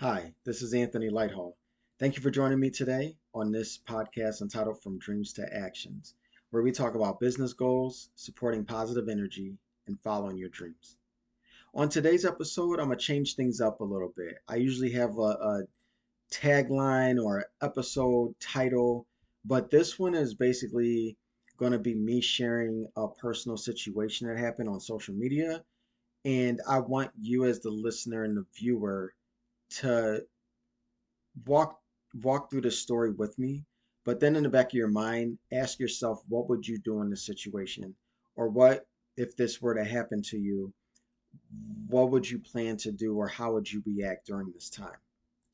Hi, this is Anthony Lighthall. Thank you for joining me today on this podcast entitled From Dreams to Actions, where we talk about business goals, supporting positive energy, and following your dreams. On today's episode, I'm going to change things up a little bit. I usually have a, a tagline or episode title, but this one is basically going to be me sharing a personal situation that happened on social media. And I want you, as the listener and the viewer, to walk walk through the story with me but then in the back of your mind ask yourself what would you do in this situation? Or what if this were to happen to you what would you plan to do or how would you react during this time?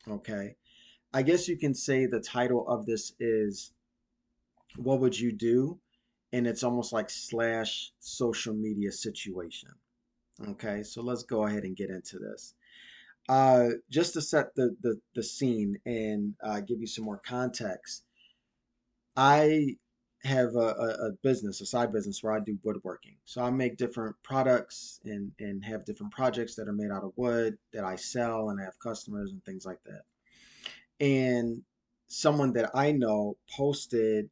Okay? I guess you can say the title of this is what would you do? And it's almost like slash social media situation. Okay? So let's go ahead and get into this uh, just to set the, the, the scene and uh, give you some more context, I have a, a, business, a side business where I do woodworking. So I make different products and, and have different projects that are made out of wood that I sell and I have customers and things like that. And someone that I know posted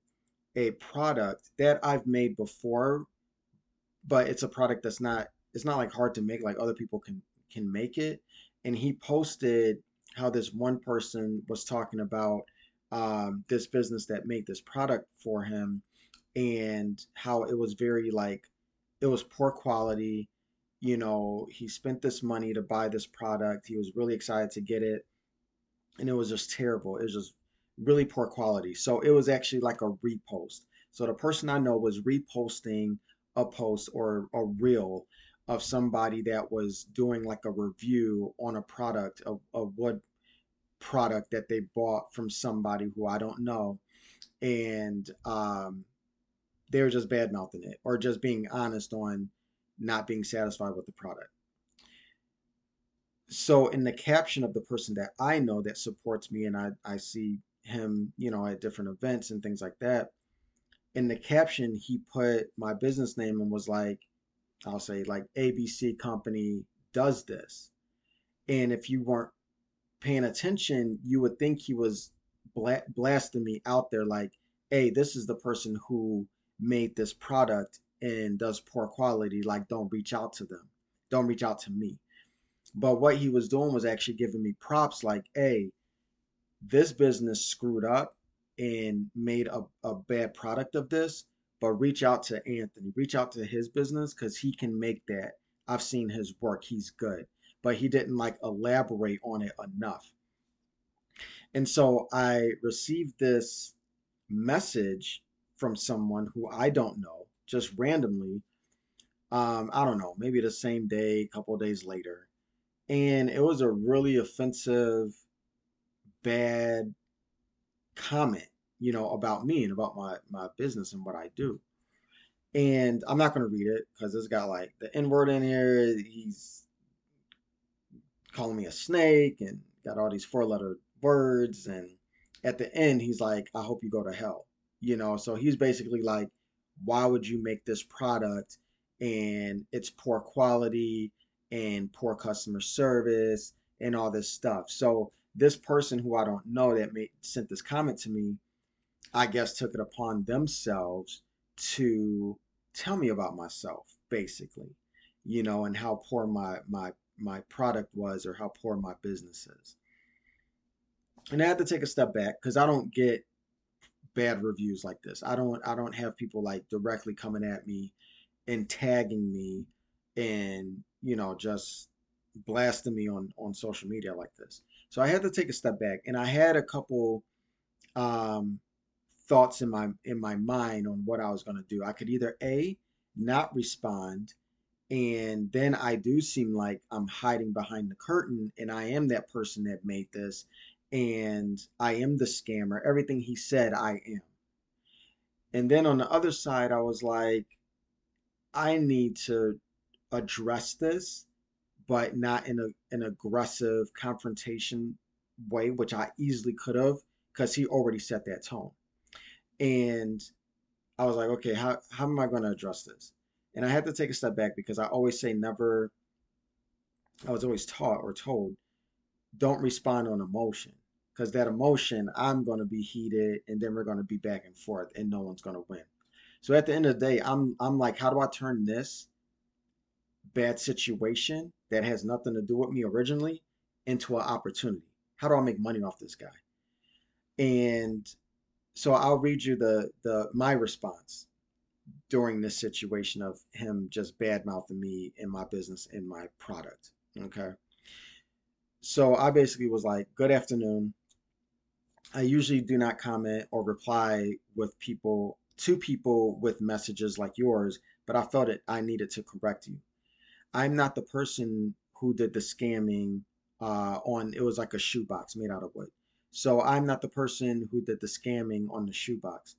a product that I've made before, but it's a product that's not, it's not like hard to make, like other people can can make it and he posted how this one person was talking about um, this business that made this product for him and how it was very like it was poor quality. You know he spent this money to buy this product. He was really excited to get it and it was just terrible. It was just really poor quality. So it was actually like a repost. So the person i know was reposting a post or a reel of somebody that was doing like a review on a product of, of what product that they bought from somebody who I don't know. And um, they were just bad mouthing it or just being honest on not being satisfied with the product. So in the caption of the person that I know that supports me and I, I see him, you know, at different events and things like that, in the caption he put my business name and was like, I'll say like ABC company does this. And if you weren't paying attention, you would think he was bla- blasting me out there like, hey, this is the person who made this product and does poor quality. Like, don't reach out to them. Don't reach out to me. But what he was doing was actually giving me props like, hey, this business screwed up and made a, a bad product of this but reach out to Anthony, reach out to his business because he can make that. I've seen his work, he's good, but he didn't like elaborate on it enough. And so I received this message from someone who I don't know, just randomly. Um, I don't know, maybe the same day, a couple days later. And it was a really offensive, bad comment you know, about me and about my my business and what I do. And I'm not to read it because it's got like the N word in here. He's calling me a snake and got all these four letter words. And at the end, he's like, I hope you go to hell. You know, so he's basically like, why would you make this product and it's poor quality and poor customer service and all this stuff. So this person who I don't know that made sent this comment to me I guess, took it upon themselves to tell me about myself, basically, you know, and how poor my my my product was or how poor my business is. And I had to take a step back because I don't get bad reviews like this. I don't I don't have people like directly coming at me and tagging me and you know just blasting me on on social media like this. So I had to take a step back and I had a couple um thoughts in my in my mind on what I was going to do. I could either a not respond and then I do seem like I'm hiding behind the curtain and I am that person that made this and I am the scammer. Everything he said I am. And then on the other side I was like I need to address this but not in a, an aggressive confrontation way which I easily could have because he already set that tone and I was like, okay, how how am I going to address this? And I had to take a step back because I always say never. I was always taught or told, don't respond on emotion because that emotion, I'm going to be heated and then we're going to be back and forth and no one's going to win. So at the end of the day, I'm I'm like, how do I turn this bad situation that has nothing to do with me originally into an opportunity? How do I make money off this guy? And so I'll read you the the my response during this situation of him just bad mouthing me in my business and my product. Okay. So I basically was like, good afternoon. I usually do not comment or reply with people to people with messages like yours, but I felt it I needed to correct you. I'm not the person who did the scamming uh, on it was like a shoebox made out of wood. So I'm not the person who did the scamming on the shoebox.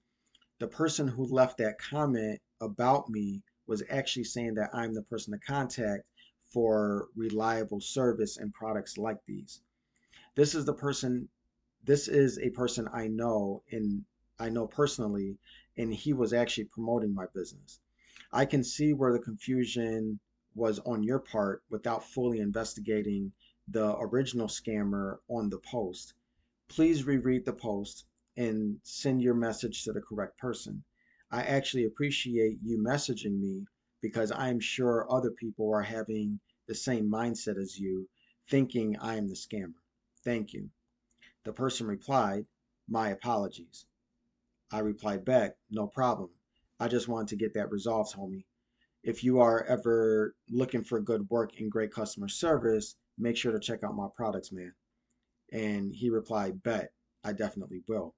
The person who left that comment about me was actually saying that I'm the person to contact for reliable service and products like these. This is the person this is a person I know and I know personally, and he was actually promoting my business. I can see where the confusion was on your part without fully investigating the original scammer on the post. Please reread the post and send your message to the correct person. I actually appreciate you messaging me because I'm sure other people are having the same mindset as you, thinking I am the scammer. Thank you. The person replied, My apologies. I replied back, No problem. I just wanted to get that resolved, homie. If you are ever looking for good work and great customer service, make sure to check out my products, man. And he replied, Bet, I definitely will.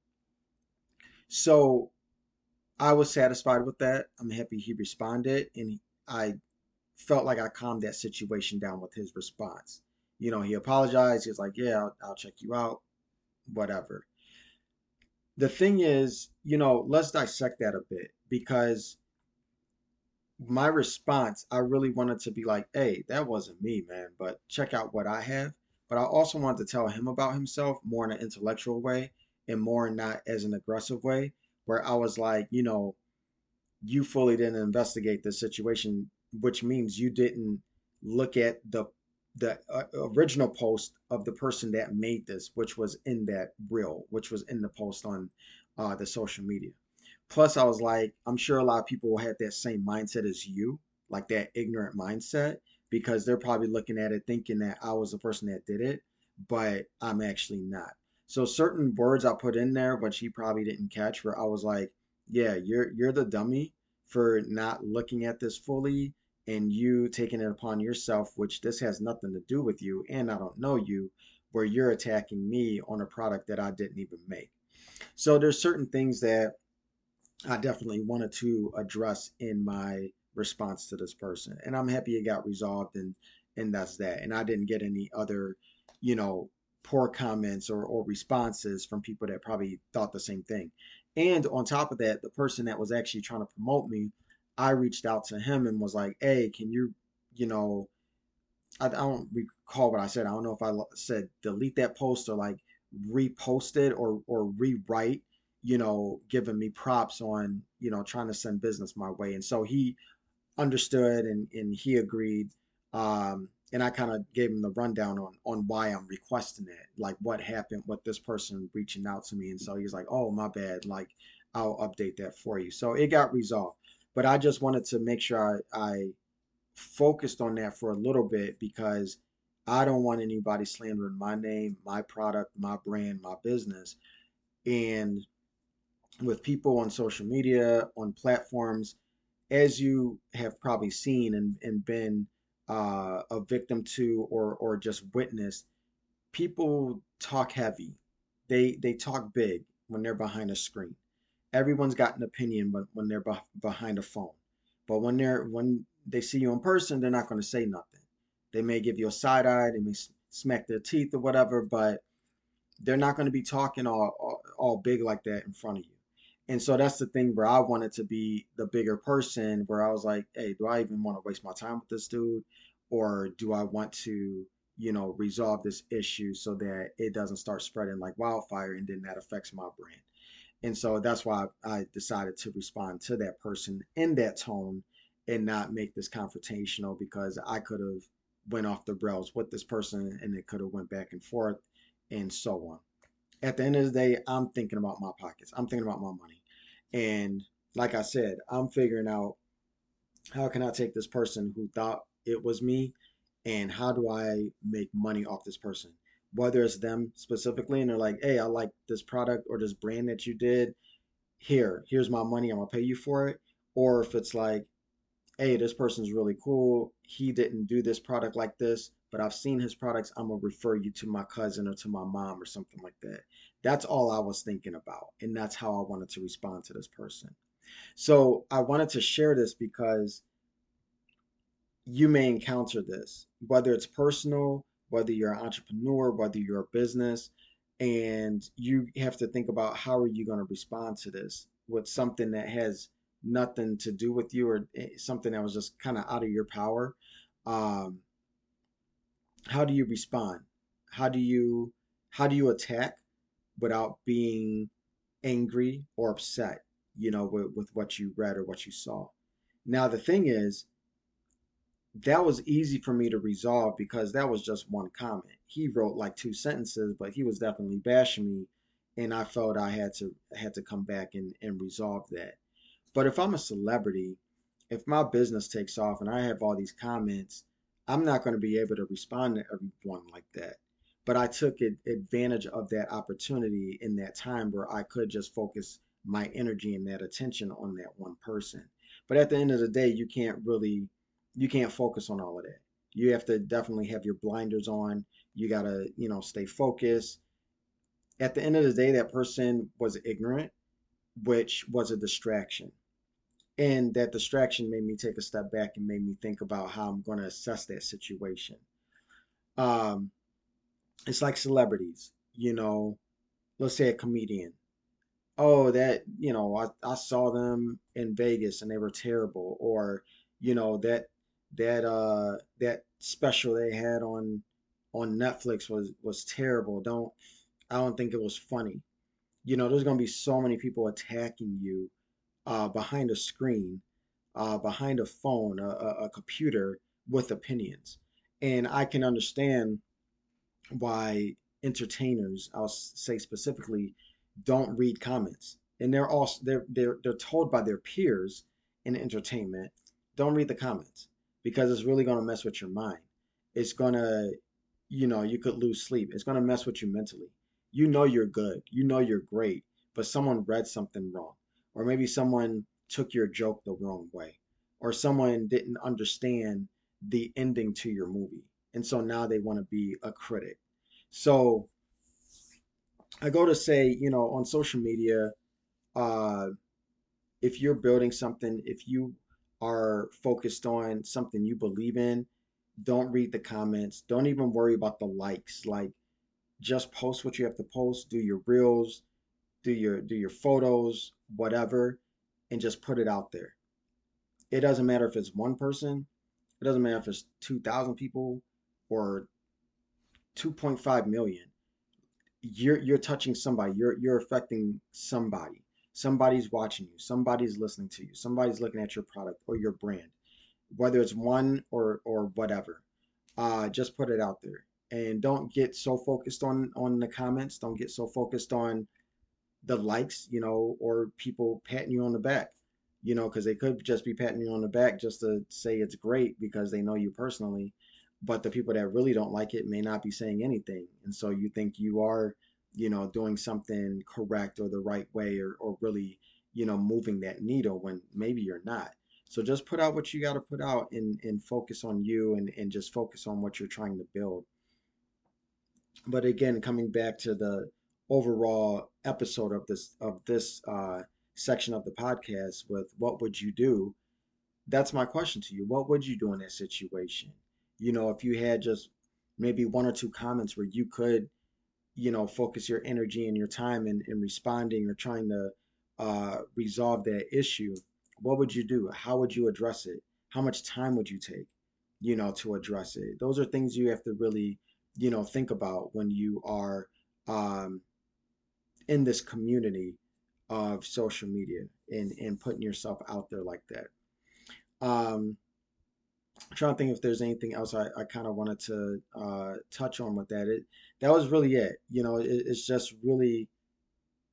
So I was satisfied with that. I'm happy he responded, and I felt like I calmed that situation down with his response. You know, he apologized. He was like, Yeah, I'll, I'll check you out whatever. The thing is, you know, let's dissect that a bit because my response, I really wanted to be like, hey, that wasn't me, man, but check out what I have. But I also wanted to tell him about himself more in an intellectual way and more not as an aggressive way, where I was like, you know, you fully didn't investigate the situation, which means you didn't look at the the uh, original post of the person that made this, which was in that reel, which was in the post on uh, the social media. Plus, I was like, I'm sure a lot of people had that same mindset as you, like that ignorant mindset, because they're probably looking at it thinking that I was the person that did it, but I'm actually not. So certain words I put in there, which he probably didn't catch, where I was like, yeah, you're you're the dummy for not looking at this fully and you taking it upon yourself, which this has nothing to do with you, and I don't know you, where you're attacking me on a product that I didn't even make. So there's certain things that I definitely wanted to address in my response to this person, and I'm happy it got resolved, and and that's that. And I didn't get any other, you know, poor comments or, or responses from people that probably thought the same thing. And on top of that, the person that was actually trying to promote me I reached out to him and was like, "Hey, can you, you know, I, I don't recall what I said. I don't know if I said delete that post or like repost it or or rewrite, you know, giving me props on, you know, trying to send business my way." And so he understood and and he agreed. Um, and I kind of gave him the rundown on on why I'm requesting it, like what happened with this person reaching out to me. And so he's like, "Oh, my bad. Like, I'll update that for you." So it got resolved. But I just wanted to make sure I, I focused on that for a little bit because I don't want anybody slandering my name, my product, my brand, my business. And with people on social media, on platforms, as you have probably seen and, and been uh, a victim to or, or just witnessed, people talk heavy. They, they talk big when they're behind a screen everyone's got an opinion when, when they're behind a phone. But when they're when they see you in person, they're not going to say nothing. They may give you a side eye, they may smack their teeth or whatever, but they're not going to be talking all, all, all big like that in front of you. And so that's the thing where I wanted to be the bigger person, where I was like, hey, do I even want to waste my time with this dude? Or do I want to, you know, resolve this issue so that it doesn't start spreading like wildfire and then that affects my brand? And so that's why I decided to respond to that person in that tone and not make this confrontational because I could have went off the rails with this person and it could have went back and forth and so on. At the end of the day, I'm thinking about my pockets. I'm thinking about my money. And like I said, I'm figuring out how can I take this person who thought it was me and how do I make money off this person? Whether it's them specifically and they're like, hey, I like this product or this brand that you did. Here, here's my money. I'm going to pay you for it. Or if it's like, hey, this person's really cool. He didn't do this product like this, but I've seen his products. I'm going to refer you to my cousin or to my mom or something like that. That's all I was thinking about. And that's how I wanted to respond to this person. So I wanted to share this because you may encounter this, whether it's personal, whether you're an entrepreneur, whether you're a business, and you have to think about how are you going to respond to this with something that has nothing to do with you or eh, something that was just kind of out of your power. Um, how do you respond? How do you how do you attack without being angry or upset? You know, with, with what you read or what you saw. Now the thing is, that was easy for me to resolve because that was just one comment. He wrote like two sentences, but he was definitely bashing me, and I felt I had to had to come back and, and resolve that. But if I'm a celebrity, if my business takes off and I have all these comments, I'm not going to be able to respond to everyone like that. But I took advantage of that opportunity in that time where I could just focus my energy and that attention on that one person. But at the end of the day, you can't really you can't focus on all of that. You have to definitely have your blinders on. You got to, you know, stay focused. At the end of the day, that person was ignorant, which was a distraction. And that distraction made me take a step back and made me think about how I'm going to assess that situation. Um, it's like celebrities, you know, let's say a comedian. Oh, that, you know, I, I saw them in Vegas and they were terrible. Or, you know, that that uh that special they had on on Netflix was was terrible. Don't I don't think it was funny. You know, there's gonna be so many people attacking you uh, behind a screen, uh, behind a phone, a, a computer with opinions, and I can understand why entertainers, I'll say specifically, don't read comments, and they're also they're they're they're told by their peers in entertainment, don't read the comments because it's really to mess with your mind. It's to, you know, you could lose sleep. It's to mess with you mentally. You know you're good. You know you're great, but someone read something wrong. Or maybe someone took your joke the wrong way. Or someone didn't understand the ending to your movie. And so now they want to be a critic. So I go to say, you know, on social media, uh, if you're building something, if you are focused on something you believe in, don't read the comments. Don't even worry about the likes. Like just post what you have to post, do your reels, do your do your photos, whatever, and just put it out there. It doesn't matter if it's one person, it doesn't matter if it's 2,000 people or 2.5 million. You're you're touching somebody. You're you're affecting somebody. Somebody's watching you, somebody's listening to you, somebody's looking at your product or your brand, whether it's one or or whatever. Uh, just put it out there and don't get so focused on on the comments. Don't get so focused on the likes, you know, or people patting you on the back, you know, because they could just be patting you on the back just to say it's great because they know you personally. But the people that really don't like it may not be saying anything. And so you think you are you know, doing something correct or the right way or, or really, you know, moving that needle when maybe you're not. So just put out what you got to put out and, and focus on you and, and just focus on what you're trying to build. But again, coming back to the overall episode of this of this uh, section of the podcast with what would you do? That's my question to you. What would you do in that situation? You know, if you had just maybe one or two comments where you could you know focus your energy and your time in, in responding or trying to uh, resolve that issue what would you do how would you address it how much time would you take you know to address it those are things you have to really you know think about when you are um, in this community of social media and and putting yourself out there like that um, I'm trying to think if there's anything else I, I kind of wanted to uh, touch on with that. It that was really it. You know, it, it's just really,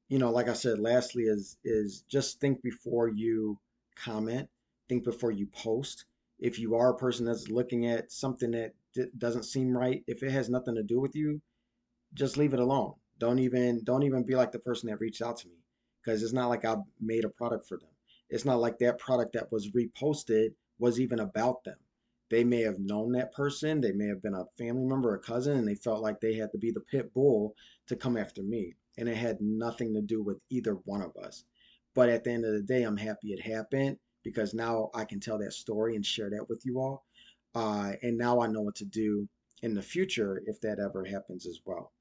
you know, like I said, lastly is is just think before you comment, think before you post. If you are a person that's looking at something that d doesn't seem right, if it has nothing to do with you, just leave it alone. Don't even don't even be like the person that reached out to me because it's not like I made a product for them. It's not like that product that was reposted was even about them. They may have known that person, they may have been a family member, a cousin, and they felt like they had to be the pit bull to come after me. And it had nothing to do with either one of us. But at the end of the day, I'm happy it happened because now I can tell that story and share that with you all. Uh, and now I know what to do in the future if that ever happens as well.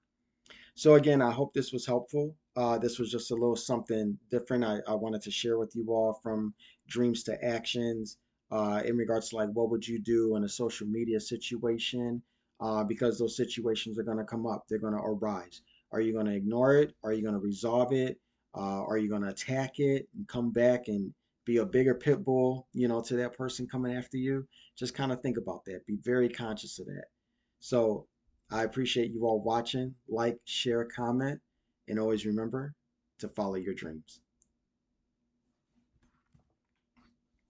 So again, I hope this was helpful. Uh, this was just a little something different I, I wanted to share with you all from dreams to actions uh, in regards to like what would you do in a social media situation uh, because those situations are going to come up. They're going to arise. Are you going to ignore it? Are you going to resolve it? Uh, are you going to attack it and come back and be a bigger pit bull, you know, to that person coming after you? Just kind of think about that. Be very conscious of that. So I appreciate you all watching. Like, share, comment, and always remember to follow your dreams.